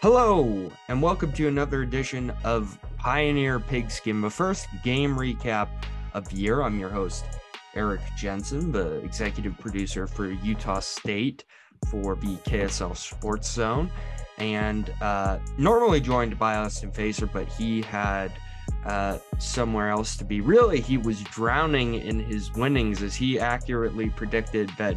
Hello, and welcome to another edition of Pioneer Pigskin, the first game recap of the year. I'm your host, Eric Jensen, the executive producer for Utah State for the KSL Sports Zone, and uh, normally joined by Austin Facer, but he had uh, somewhere else to be. Really, he was drowning in his winnings as he accurately predicted that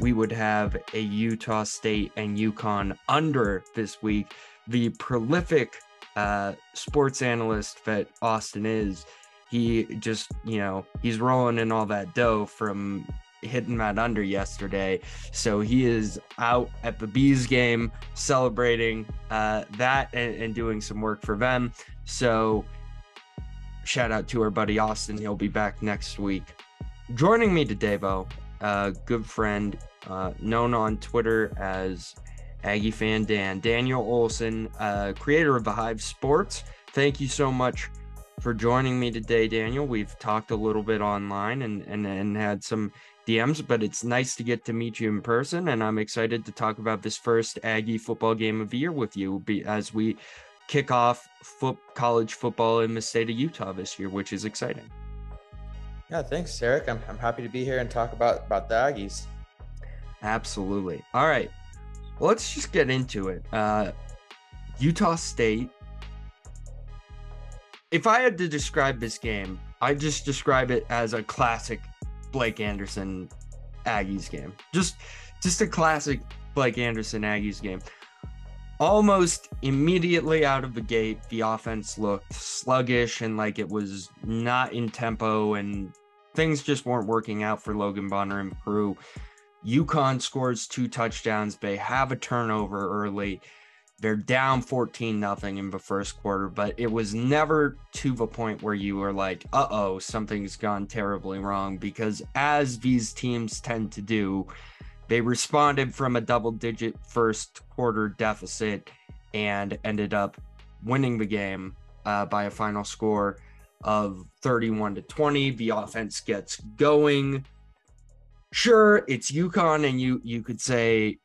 we would have a Utah State and UConn under this week. The prolific uh, sports analyst that Austin is, he just, you know, he's rolling in all that dough from hitting that under yesterday. So he is out at the Bees game celebrating uh, that and, and doing some work for them. So shout out to our buddy Austin. He'll be back next week. Joining me today, though, a good friend, uh, known on Twitter as Aggie Fan Dan, Daniel Olson, uh, creator of the Hive Sports. Thank you so much for joining me today, Daniel. We've talked a little bit online and, and, and had some DMs, but it's nice to get to meet you in person. And I'm excited to talk about this first Aggie football game of the year with you as we kick off foot, college football in the state of Utah this year, which is exciting. Yeah, thanks, Eric. I'm, I'm happy to be here and talk about, about the Aggies. Absolutely. All right. Well, let's just get into it. Uh, Utah State. If I had to describe this game, I'd just describe it as a classic Blake Anderson Aggies game. Just just a classic Blake Anderson Aggies game. Almost immediately out of the gate, the offense looked sluggish and like it was not in tempo, and things just weren't working out for Logan Bonner and crew. UConn scores two touchdowns. They have a turnover early. They're down 14 nothing in the first quarter, but it was never to the point where you were like, uh oh, something's gone terribly wrong. Because as these teams tend to do, they responded from a double digit first quarter deficit and ended up winning the game uh, by a final score of 31 to 20. The offense gets going sure it's UConn, and you you could say,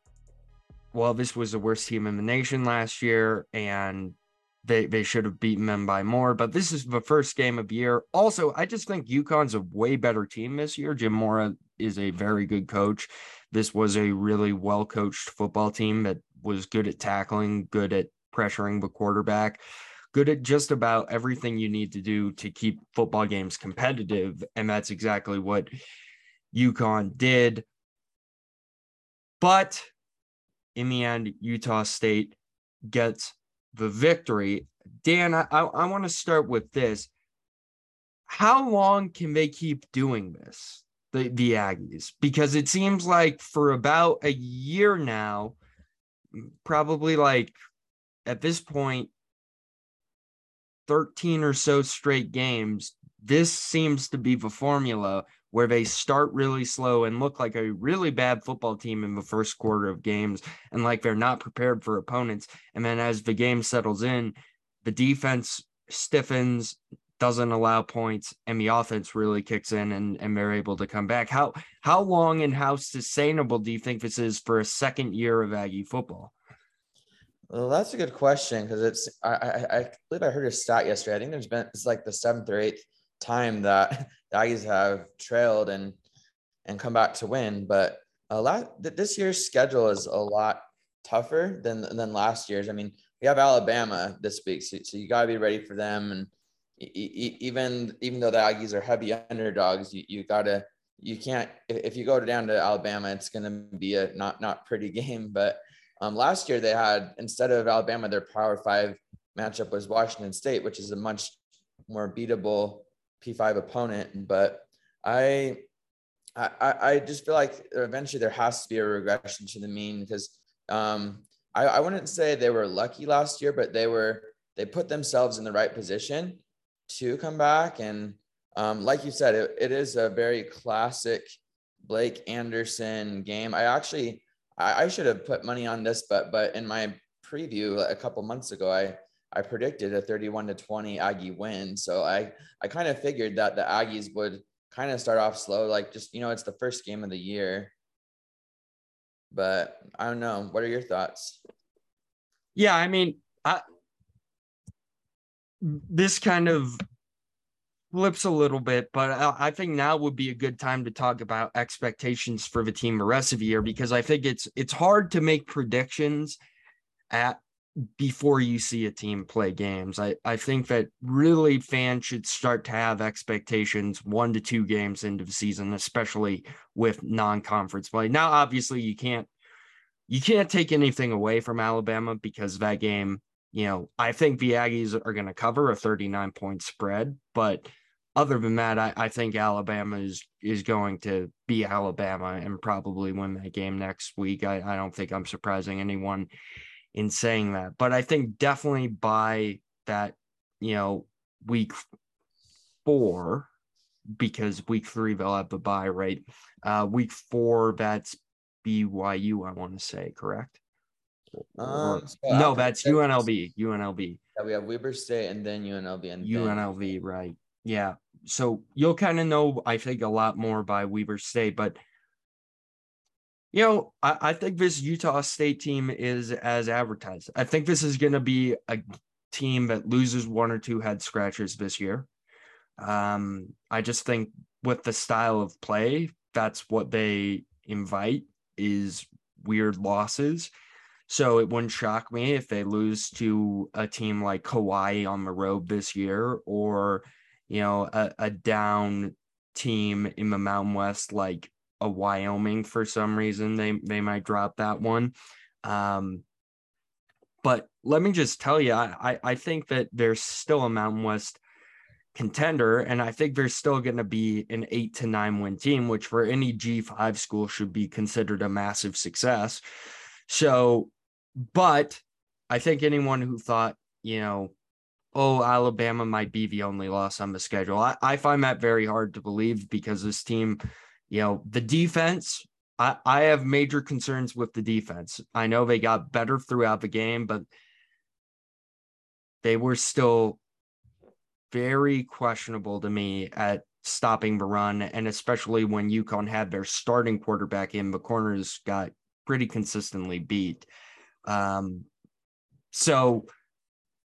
well, this was the worst team in the nation last year, and they they should have beaten them by more. But this is the first game of year. Also, I just think UConn's a way better team this year. Jim Mora is a very good coach. This was a really well coached football team that was good at tackling, good at pressuring the quarterback, good at just about everything you need to do to keep football games competitive. And that's exactly what UConn did. But in the end, Utah State gets the victory. Dan, I, I want to start with this. How long can they keep doing this, the, the Aggies? Because it seems like for about a year now, probably like at this point, 13 or so straight games, this seems to be the formula where they start really slow and look like a really bad football team in the first quarter of games and like they're not prepared for opponents. And then as the game settles in, the defense stiffens, doesn't allow points, and the offense really kicks in and, and they're able to come back. How how long and how sustainable do you think this is for a second year of Aggie football? Well, that's a good question because it's I, I, I believe I heard a stat yesterday. I think there's been it's like the seventh or eighth time that the Aggies have trailed and and come back to win. But a lot this year's schedule is a lot tougher than than last year's. I mean, we have Alabama this week, so, so you got to be ready for them. And even even though the Aggies are heavy underdogs, you you gotta you can't if you go down to Alabama, it's gonna be a not not pretty game. But um, last year they had instead of Alabama, their Power Five matchup was Washington State, which is a much more beatable P5 opponent. But I, I, I just feel like eventually there has to be a regression to the mean because um, I, I wouldn't say they were lucky last year, but they were they put themselves in the right position to come back. And um, like you said, it, it is a very classic Blake Anderson game. I actually I, I should have put money on this, but but in my preview a couple months ago, I I predicted a 31 to 20 Aggie win. So I, I kind of figured that the Aggies would kind of start off slow, like just, you know, it's the first game of the year. But I don't know. What are your thoughts? Yeah, I mean, I, this kind of flips a little bit, but I think now would be a good time to talk about expectations for the team the rest of the year because I think it's it's hard to make predictions at before you see a team play games. I, I think that really fans should start to have expectations one to two games into the season, especially with non-conference play. Now, obviously, you can't you can't take anything away from Alabama because that game, you know, I think the Aggies are going to cover a 39 point spread, but other than that, I, I think Alabama is is going to be Alabama and probably win that game next week. I, I don't think I'm surprising anyone in saying that. But I think definitely by that, you know, week four, because week three they'll have the bye, right? Uh, week four, that's BYU, I want to say, correct? Um, so no, that's UNLV. UNLV. Yeah, we have Weber State and then UNLV and UNLV, then... right? Yeah. So you'll kind of know, I think, a lot more by Weber State, but you know, I, I think this Utah State team is as advertised. I think this is going to be a team that loses one or two head scratchers this year. Um, I just think with the style of play, that's what they invite is weird losses. So it wouldn't shock me if they lose to a team like Hawaii on the road this year, or you know, a, a down team in the Mountain West like a Wyoming for some reason. They they might drop that one. Um, but let me just tell you, I, I think that there's still a Mountain West contender, and I think there's still going to be an eight to nine win team, which for any G5 school should be considered a massive success. So, but I think anyone who thought, you know, oh, Alabama might be the only loss on the schedule, I, I find that very hard to believe because this team you know, the defense, I, I have major concerns with the defense. I know they got better throughout the game, but they were still very questionable to me at stopping the run. And especially when UConn had their starting quarterback in, the corners got pretty consistently beat. Um, so,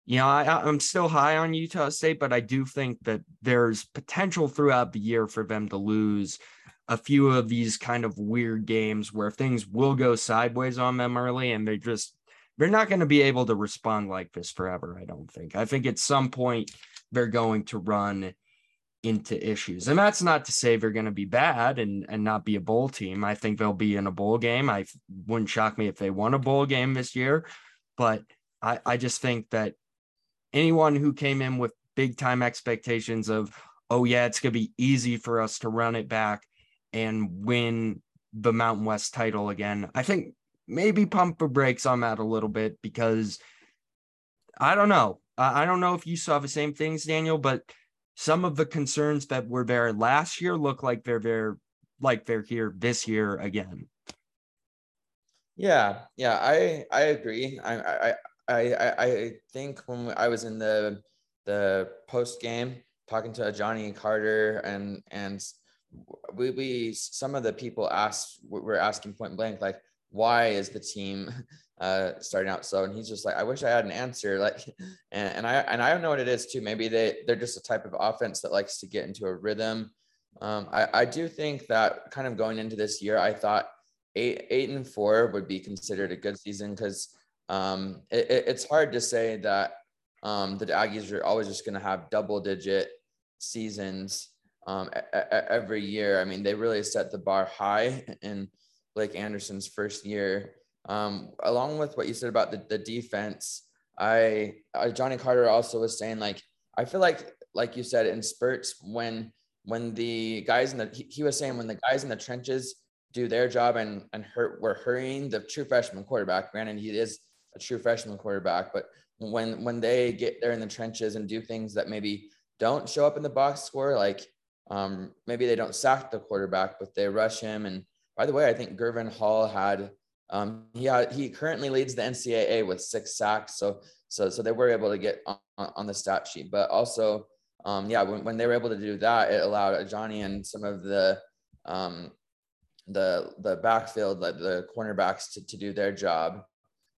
you know, I, I'm still high on Utah State, but I do think that there's potential throughout the year for them to lose a few of these kind of weird games where things will go sideways on them early and they just they're not going to be able to respond like this forever i don't think. I think at some point they're going to run into issues and that's not to say they're going to be bad and and not be a bowl team i think they'll be in a bowl game i wouldn't shock me if they won a bowl game this year but i i just think that anyone who came in with big time expectations of oh yeah it's going to be easy for us to run it back and win the Mountain West title again. I think maybe pump the brakes on that a little bit because I don't know. I don't know if you saw the same things, Daniel, but some of the concerns that were there last year look like they're there, like they're here this year again. Yeah, yeah, I I agree. I I I I think when I was in the the post game talking to Johnny Carter and and we, we some of the people asked we're asking point blank like why is the team uh, starting out slow and he's just like i wish i had an answer like and, and i and i don't know what it is too maybe they they're just a type of offense that likes to get into a rhythm um, I, I do think that kind of going into this year i thought eight eight and four would be considered a good season because um, it, it's hard to say that um, the aggies are always just going to have double digit seasons um, every year. I mean, they really set the bar high in Blake Anderson's first year. Um, along with what you said about the, the defense, I uh, Johnny Carter also was saying like I feel like like you said in spurts when when the guys in the he, he was saying when the guys in the trenches do their job and and hurt we're hurrying the true freshman quarterback. Granted, he is a true freshman quarterback, but when when they get there in the trenches and do things that maybe don't show up in the box score, like um, maybe they don't sack the quarterback, but they rush him. And by the way, I think Gurvan Hall had um, he he currently leads the NCAA with six sacks. So so so they were able to get on, on the stat sheet, but also um, yeah, when, when they were able to do that, it allowed Johnny and some of the um, the the backfield, like the cornerbacks, to, to do their job.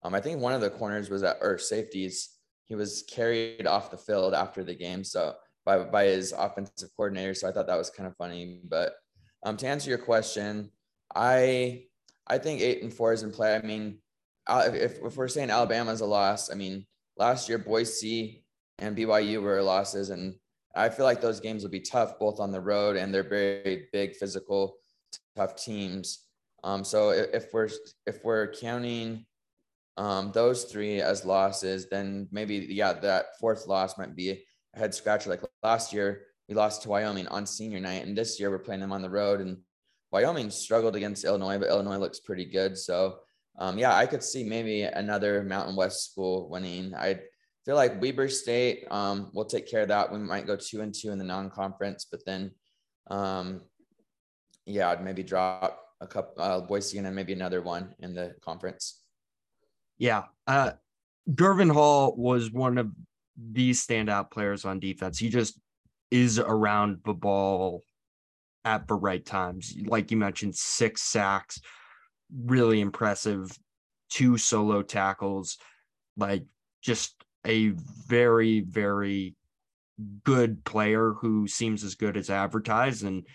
Um, I think one of the corners was at or safeties. He was carried off the field after the game, so by by his offensive coordinator. So I thought that was kind of funny. But um, to answer your question, I I think eight and four is in play. I mean, if if we're saying Alabama's a loss, I mean last year Boise and BYU were losses, and I feel like those games will be tough both on the road and they're very big physical tough teams. Um, so if we're if we're counting um, those three as losses, then maybe yeah, that fourth loss might be a head scratcher. Like last year, we lost to Wyoming on senior night, and this year we're playing them on the road. And Wyoming struggled against Illinois, but Illinois looks pretty good. So um, yeah, I could see maybe another Mountain West school winning. I feel like Weber State um, will take care of that. We might go two and two in the non-conference, but then um, yeah, I'd maybe drop a couple uh, Boise and then maybe another one in the conference. Yeah, uh, Gurvan Hall was one of these standout players on defense. He just is around the ball at the right times. Like you mentioned, six sacks, really impressive. Two solo tackles, like just a very, very good player who seems as good as advertised. And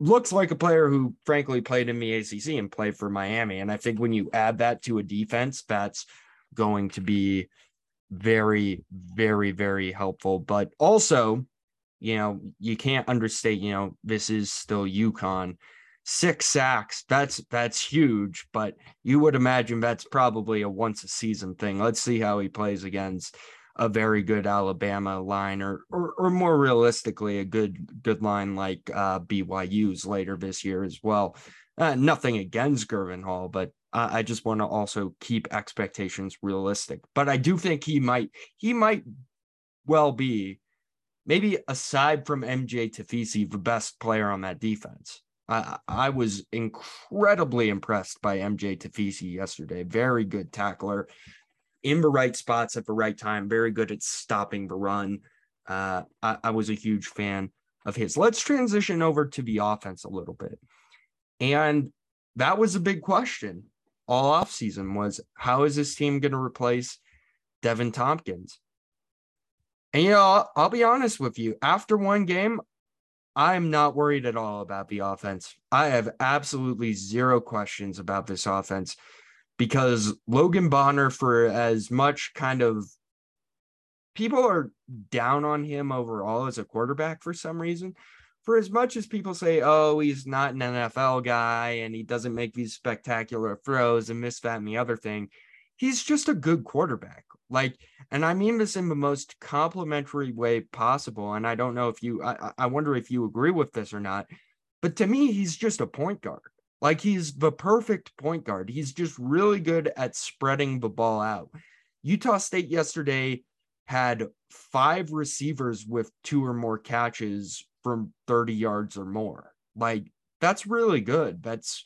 looks like a player who frankly played in the ACC and played for Miami. And I think when you add that to a defense, that's going to be very, very, very helpful. But also, you know, you can't understate, you know, this is still UConn. Six sacks, that's that's huge, but you would imagine that's probably a once a season thing. Let's see how he plays against a very good Alabama line, or or, or more realistically, a good good line like uh, BYU's later this year as well. Uh, nothing against Gurvan Hall, but I just want to also keep expectations realistic. But I do think he might he might well be maybe aside from MJ Tafisi, the best player on that defense. I, I was incredibly impressed by MJ Tafisi yesterday. Very good tackler in the right spots at the right time, very good at stopping the run. Uh, I, I was a huge fan of his. Let's transition over to the offense a little bit. And that was a big question all offseason was how is this team going to replace Deven Thompkins? And you know, I'll, I'll, be honest with you. After one game, I'm not worried at all about the offense. I have absolutely zero questions about this offense because Logan Bonner, for as much kind of people are down on him overall as a quarterback for some reason. For as much as people say, oh, he's not an NFL guy and he doesn't make these spectacular throws and this, that, and the other thing, he's just a good quarterback. Like, and I mean this in the most complimentary way possible. And I don't know if you, I, I wonder if you agree with this or not, but to me, he's just a point guard. Like he's the perfect point guard. He's just really good at spreading the ball out. Utah State yesterday had five receivers with two or more catches from 30 yards or more. Like that's really good. That's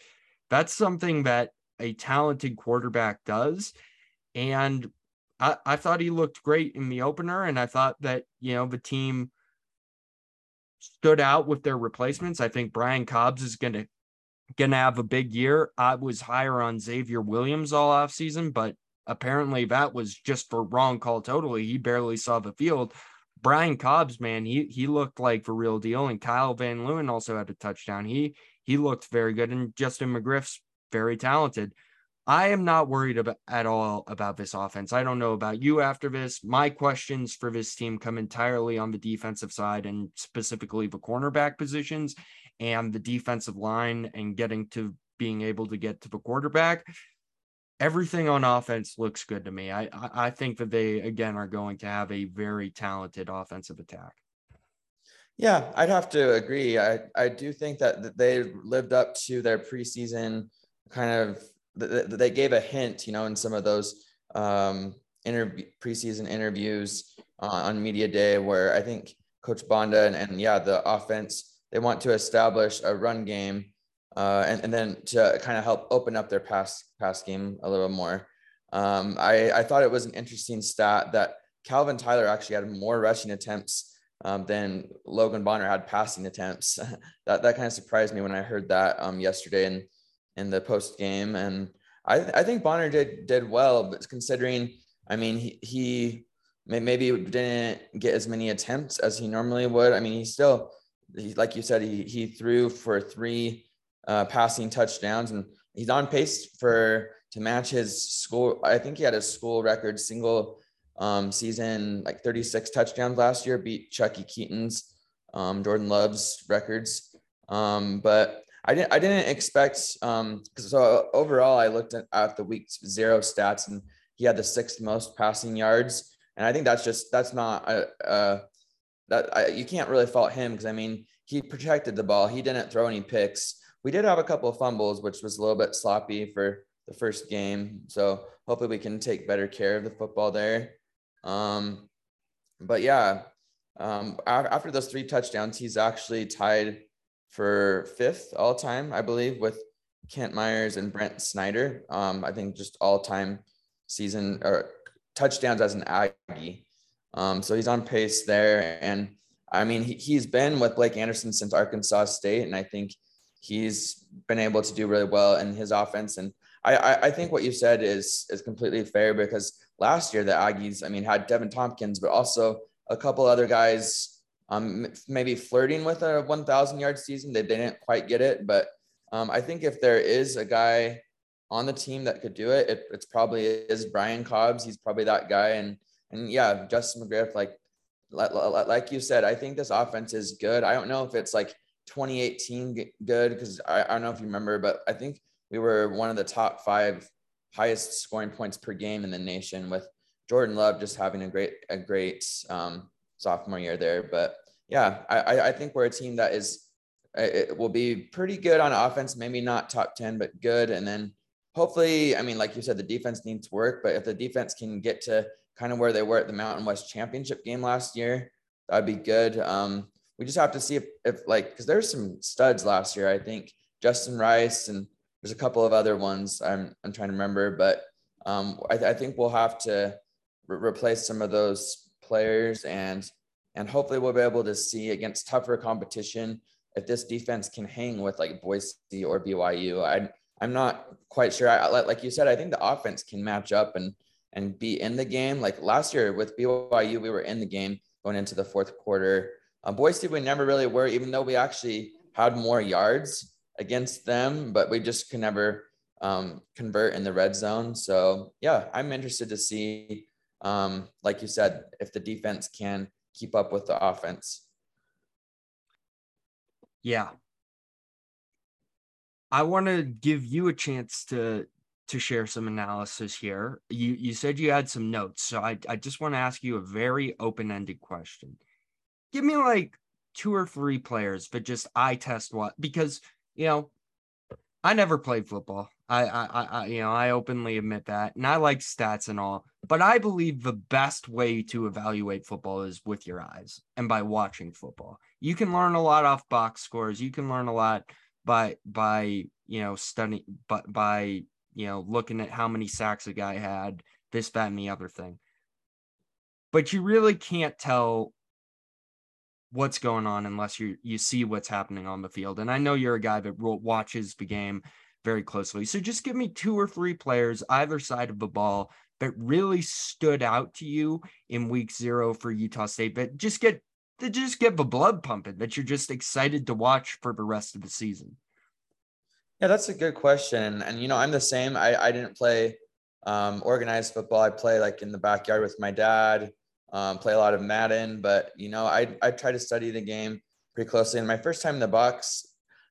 that's something that a talented quarterback does. And I, I thought he looked great in the opener. And I thought that, you know, the team stood out with their replacements. I think Brian Cobbs is going to have a big year. I was higher on Xavier Williams all off season, but apparently that was just for wrong call totally. He barely saw the field. Brian Cobbs, man, he he looked like the real deal. And Kyle Van Leeuwen also had a touchdown. He he looked very good. And Justin McGriff's very talented. I am not worried about at all about this offense. I don't know about you after this. My questions for this team come entirely on the defensive side and specifically the cornerback positions and the defensive line and getting to being able to get to the quarterback. Everything on offense looks good to me. I I think that they again are going to have a very talented offensive attack. Yeah, I'd have to agree. I, I do think that they lived up to their preseason kind of they gave a hint, you know, in some of those um, interview preseason interviews uh, on media day where I think Coach Banda and, and yeah, the offense they want to establish a run game uh, and, and then to kind of help open up their pass pass game a little more. Um, I, I thought it was an interesting stat that Calvin Tyler actually had more rushing attempts um, than Logan Bonner had passing attempts. that that kind of surprised me when I heard that um, yesterday in in the post game. And I, I think Bonner did did well, but considering, I mean, he, he maybe didn't get as many attempts as he normally would. I mean, he still, he, like you said, he he threw for three uh, passing touchdowns, and he's on pace for to match his school. I think he had a school record single um, season, like 36 touchdowns last year, beat Chuckie Keeton's, um, Jordan Love's records. Um, but I didn't I didn't expect um so overall I looked at, at the week zero stats and he had the sixth most passing yards. And I think that's just that's not a, a that I, you can't really fault him because I mean he protected the ball. He didn't throw any picks. We did have a couple of fumbles which was a little bit sloppy for the first game. So hopefully we can take better care of the football there. Um but yeah um after those three touchdowns he's actually tied for fifth all time, I believe, with Kent Myers and Brent Snyder. Um, I think just all time season or touchdowns as an Aggie. Um, so he's on pace there. And I mean, he, he's been with Blake Anderson since Arkansas State. And I think he's been able to do really well in his offense. And I, I, I think what you said is, is completely fair because last year the Aggies, I mean, had Deven Thompkins, but also a couple other guys um, maybe flirting with a 1,000 yard season. They didn't quite get it, but um, I think if there is a guy on the team that could do it, it it's probably is Brian Cobbs. He's probably that guy, and and yeah, Justin McGriff. Like like, you said, I think this offense is good. I don't know if it's like 2018 good because I, I don't know if you remember, but I think we were one of the top five highest scoring points per game in the nation with Jordan Love just having a great a great um, sophomore year there. But yeah, I, I think we're a team that is it will be pretty good on offense, maybe not top 10, but good. And then hopefully, I mean, like you said, the defense needs work, but if the defense can get to kind of where they were at the Mountain West Championship game last year, that'd be good. Um, we just have to see if, if like, because there's some studs last year. I think Justin Rice and there's a couple of other ones I'm, I'm trying to remember, but um, I, I think we'll have to re- replace some of those players and and hopefully we'll be able to see against tougher competition if this defense can hang with like Boise or BYU. I I'm not quite sure. I, like you said, I think the offense can match up and and be in the game. Like last year with BYU, we were in the game going into the fourth quarter. Um, Boise, we never really were, even though we actually had more yards against them, but we just could never um, convert in the red zone. So yeah, I'm interested to see um, like you said, if the defense can keep up with the offense. Yeah. I want to give you a chance to to share some analysis here. You you said you had some notes, so I I just want to ask you a very open-ended question. Give me like two or three players, but just eye test what because you know I never played football. I, I, I, you know, I openly admit that, and I like stats and all. But I believe the best way to evaluate football is with your eyes and by watching football. You can learn a lot off box scores. You can learn a lot by by you know studying, but by you know looking at how many sacks a guy had, this, that, and the other thing. But you really can't tell what's going on unless you you see what's happening on the field. And I know you're a guy that watches the game very closely. So just give me two or three players either side of the ball that really stood out to you in week zero for Utah State, but just get to just get the blood pumping that you're just excited to watch for the rest of the season. Yeah, that's a good question. And you know, I'm the same. I, I didn't play um, organized football. I play like in the backyard with my dad, um, play a lot of Madden, but you know, I I try to study the game pretty closely. And my first time in the box,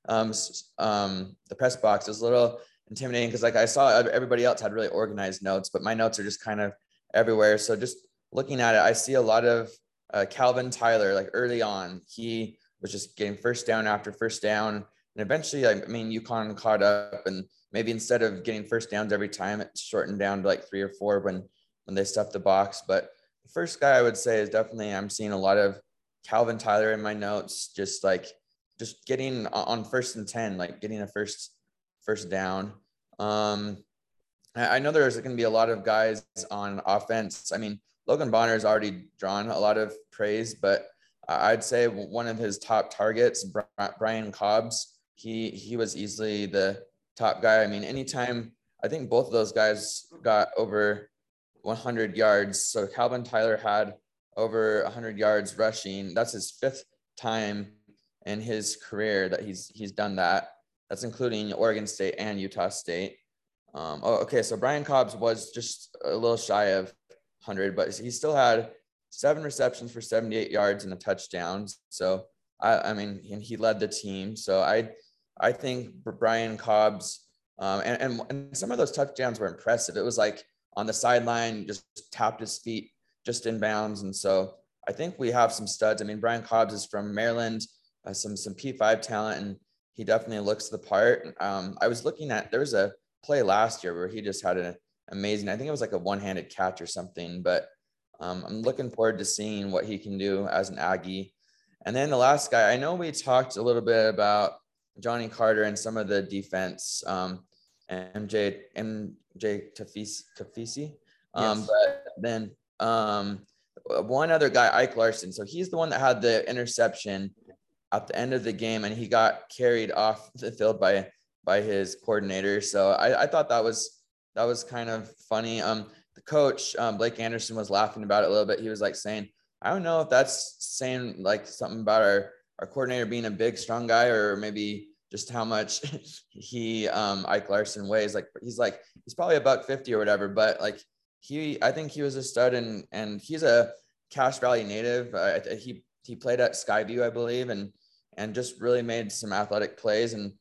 um, um, the press box is a little intimidating because like I saw everybody else had really organized notes, but my notes are just kind of everywhere. So just looking at it, I see a lot of uh, Calvin Tyler, like early on, he was just getting first down after first down. And eventually, I mean, UConn caught up and maybe instead of getting first downs every time, it shortened down to like three or four when, when they stuffed the box. But the first guy I would say is definitely, I'm seeing a lot of Calvin Tyler in my notes, just like just getting on first and 10, like getting a first, first down. Um, I know there's going to be a lot of guys on offense. I mean, Logan Bonner has already drawn a lot of praise, but I'd say one of his top targets, Brian Cobbs, he he was easily the top guy. I mean, anytime I think both of those guys got over 100 yards. So Calvin Tyler had over 100 yards rushing. That's his fifth time in his career that he's he's done that. That's including Oregon State and Utah State. Um, oh, okay. So Brian Cobbs was just a little shy of 100, but he still had seven receptions for 78 yards and a touchdown. So I, I mean, and he led the team. So I, I think Brian Cobbs, um, and, and, and some of those touchdowns were impressive. It was like on the sideline, just tapped his feet just in bounds. And so I think we have some studs. I mean, Brian Cobbs is from Maryland, uh, some some P5 talent, and he definitely looks the part. Um, I was looking at there was a play last year where he just had an amazing. I think it was like a one-handed catch or something. But um, I'm looking forward to seeing what he can do as an Aggie. And then the last guy, I know we talked a little bit about Johnny Carter and some of the defense. Um, MJ MJ Tafisi, Tafisi. Um, yes. but then um, one other guy, Ike Larsen. So he's the one that had the interception at the end of the game, and he got carried off the field by by his coordinator. So I, I thought that was that was kind of funny. Um, the coach um, Blake Anderson was laughing about it a little bit. He was like saying, "I don't know if that's saying like something about our our coordinator being a big, strong guy, or maybe just how much he um Ike Larsen weighs. Like he's like he's probably about 50 or whatever, but like he I think he was a stud and and he's a Cache Valley native. Uh, he he played at Skyview, I believe, and and just really made some athletic plays. And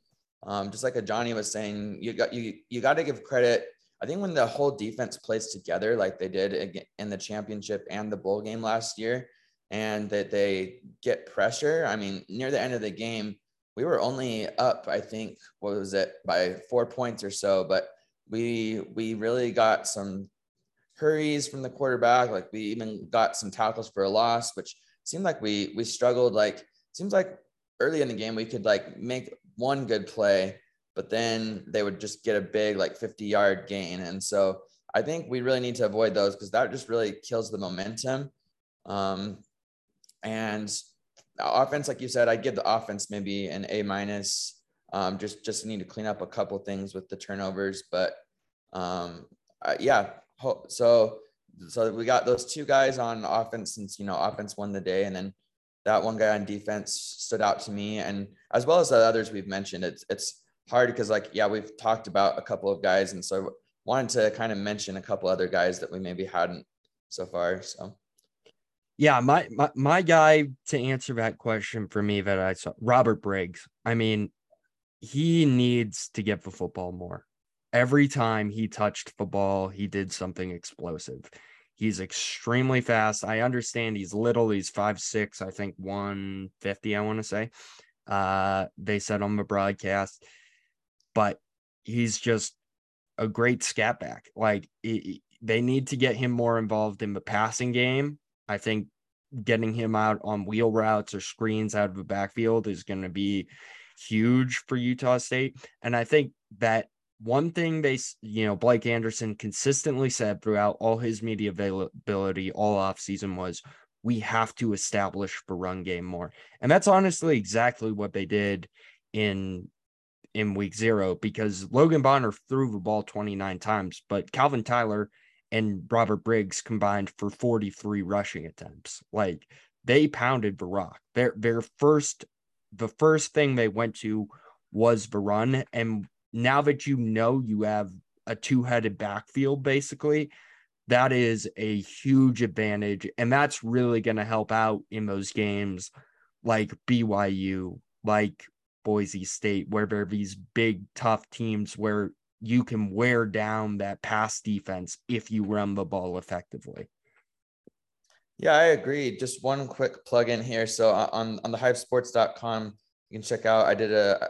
um, just like Johnny was saying, you got you you got to give credit. I think when the whole defense plays together like they did in the championship and the bowl game last year, and that they get pressure. I mean, near the end of the game, we were only up, I think, what was it, by four points or so, but we we really got some hurries from the quarterback. Like we even got some tackles for a loss, which seemed like we we struggled. Like seems like early in the game we could like make one good play, but then they would just get a big like 50 yard gain. And so I think we really need to avoid those because that just really kills the momentum. Um, and offense, like you said, I'd give the offense maybe an A minus. Um, just just need to clean up a couple things with the turnovers, but um, uh, yeah. So so we got those two guys on offense since you know offense won the day, and then that one guy on defense stood out to me, and as well as the others we've mentioned. It's it's hard because like yeah we've talked about a couple of guys, and so wanted to kind of mention a couple other guys that we maybe hadn't so far. So yeah, my, my my guy to answer that question for me that I saw Robert Briggs. I mean, he needs to get the football more. Every time he touched the ball, he did something explosive. He's extremely fast. I understand he's little. He's five six, I think one fifty. I want to say. Uh, they said on the broadcast, but he's just a great scat back. Like they need to get him more involved in the passing game I think getting him out on wheel routes or screens out of the backfield is going to be huge for Utah State. And I think that one thing they, you know, Blake Anderson consistently said throughout all his media availability all offseason was we have to establish the run game more. And that's honestly exactly what they did in in week zero because Logan Bonner threw the ball 29 times, but Calvin Tyler – and Robert Briggs combined for 43 rushing attempts. Like they pounded the rock. Their their first the first thing they went to was the run. And now that you know you have a two-headed backfield, basically, that is a huge advantage. And that's really going to help out in those games like BYU, like Boise State, where there are these big, tough teams where you can wear down that pass defense if you run the ball effectively. Yeah, I agree. Just one quick plug in here. So uh, on, on the hivesports.com, you can check out, I did a,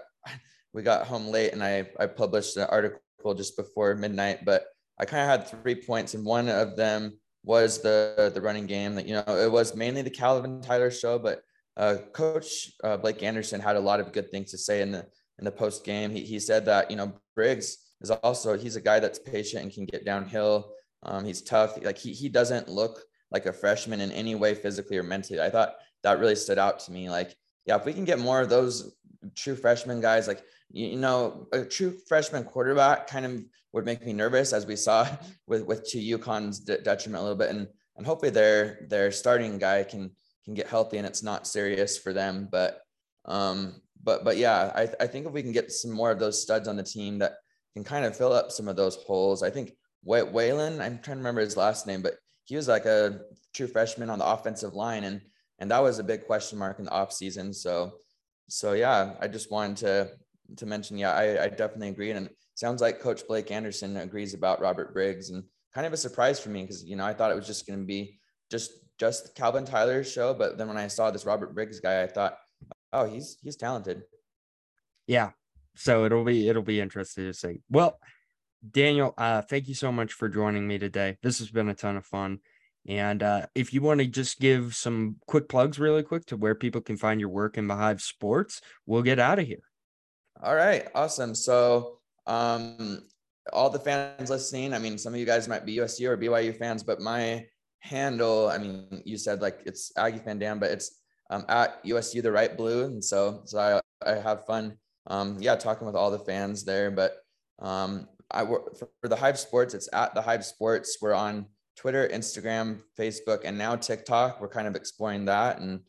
we got home late and I, I published an article just before midnight, but I kind of had three points and one of them was the, the running game that, you know, it was mainly the Calvin Tyler show, but uh, coach uh, Blake Anderson had a lot of good things to say in the, in the post game. He, he said that, you know, Briggs, is also he's a guy that's patient and can get downhill. Um, he's tough. Like he he doesn't look like a freshman in any way physically or mentally. I thought that really stood out to me. Like, yeah, if we can get more of those true freshman guys, like you know, a true freshman quarterback kind of would make me nervous, as we saw with with to UConn's de- detriment a little bit, and and hopefully their their starting guy can can get healthy and it's not serious for them. But um, but but yeah, I I think if we can get some more of those studs on the team that can kind of fill up some of those holes, I think Waylon, I'm trying to remember his last name, but he was like a true freshman on the offensive line, and and that was a big question mark in the off season. So so yeah, I just wanted to to mention, yeah, I, I definitely agree, and sounds like Coach Blake Anderson agrees about Robert Briggs, and kind of a surprise for me because you know I thought it was just going to be just just Calvin Tyler's show, but then when I saw this Robert Briggs guy, I thought, oh, he's he's talented. Yeah, so it'll be it'll be interesting to see. Well, Daniel, uh, thank you so much for joining me today. This has been a ton of fun. And uh, if you want to just give some quick plugs, really quick, to where people can find your work in Beehive Sports, we'll get out of here. All right, awesome. So, um, all the fans listening, I mean, some of you guys might be USU or BYU fans, but my handle, I mean, you said like it's Aggie Fan Dan, but it's um, at USU the right blue, and so so I I have fun, um, yeah, talking with all the fans there. But um, I work for the Hive Sports. It's at the Hive Sports. We're on Twitter, Instagram, Facebook, and now TikTok. We're kind of exploring that. And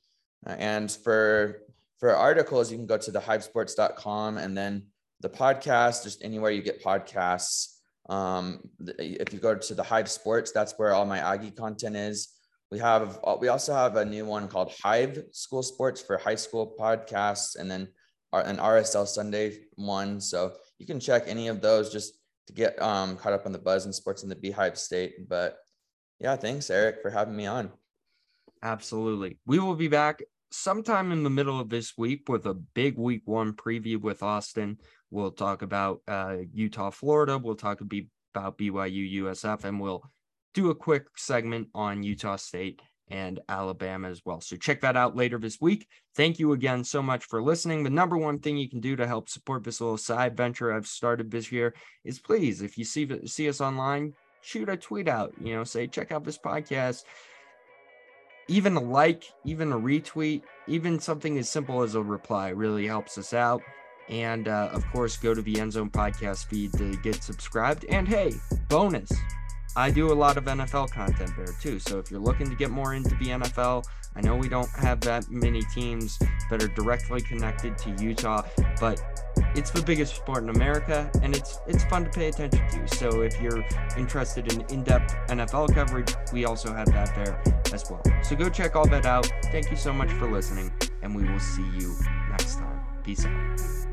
uh, and for for articles, you can go to thehivesports.com and then the podcast, just anywhere you get podcasts. Um, if you go to the Hive Sports, that's where all my Aggie content is. We have we also have a new one called Hive School Sports for high school podcasts, and then an RSL Sunday one. So you can check any of those. Just to get um, caught up on the buzz and sports in the Beehive State. But yeah, thanks, Eric, for having me on. Absolutely. We will be back sometime in the middle of this week with a big week one preview with Austin. We'll talk about uh, Utah, Florida. We'll talk about BYU, USF, and we'll do a quick segment on Utah State and Alabama as well. So check that out later this week. Thank you again so much for listening. The number one thing you can do to help support this little side venture I've started this year is please, if you see see us online, shoot a tweet out. You know, say check out this podcast. Even a like, even a retweet, even something as simple as a reply really helps us out. And uh, of course, go to the End Zone podcast feed to get subscribed. And hey, bonus I do a lot of NFL content there too. So if you're looking to get more into the NFL, I know we don't have that many teams that are directly connected to Utah, but it's the biggest sport in America and it's it's fun to pay attention to. So if you're interested in in-depth NFL coverage, we also have that there as well. So go check all that out. Thank you so much for listening and we will see you next time. Peace out.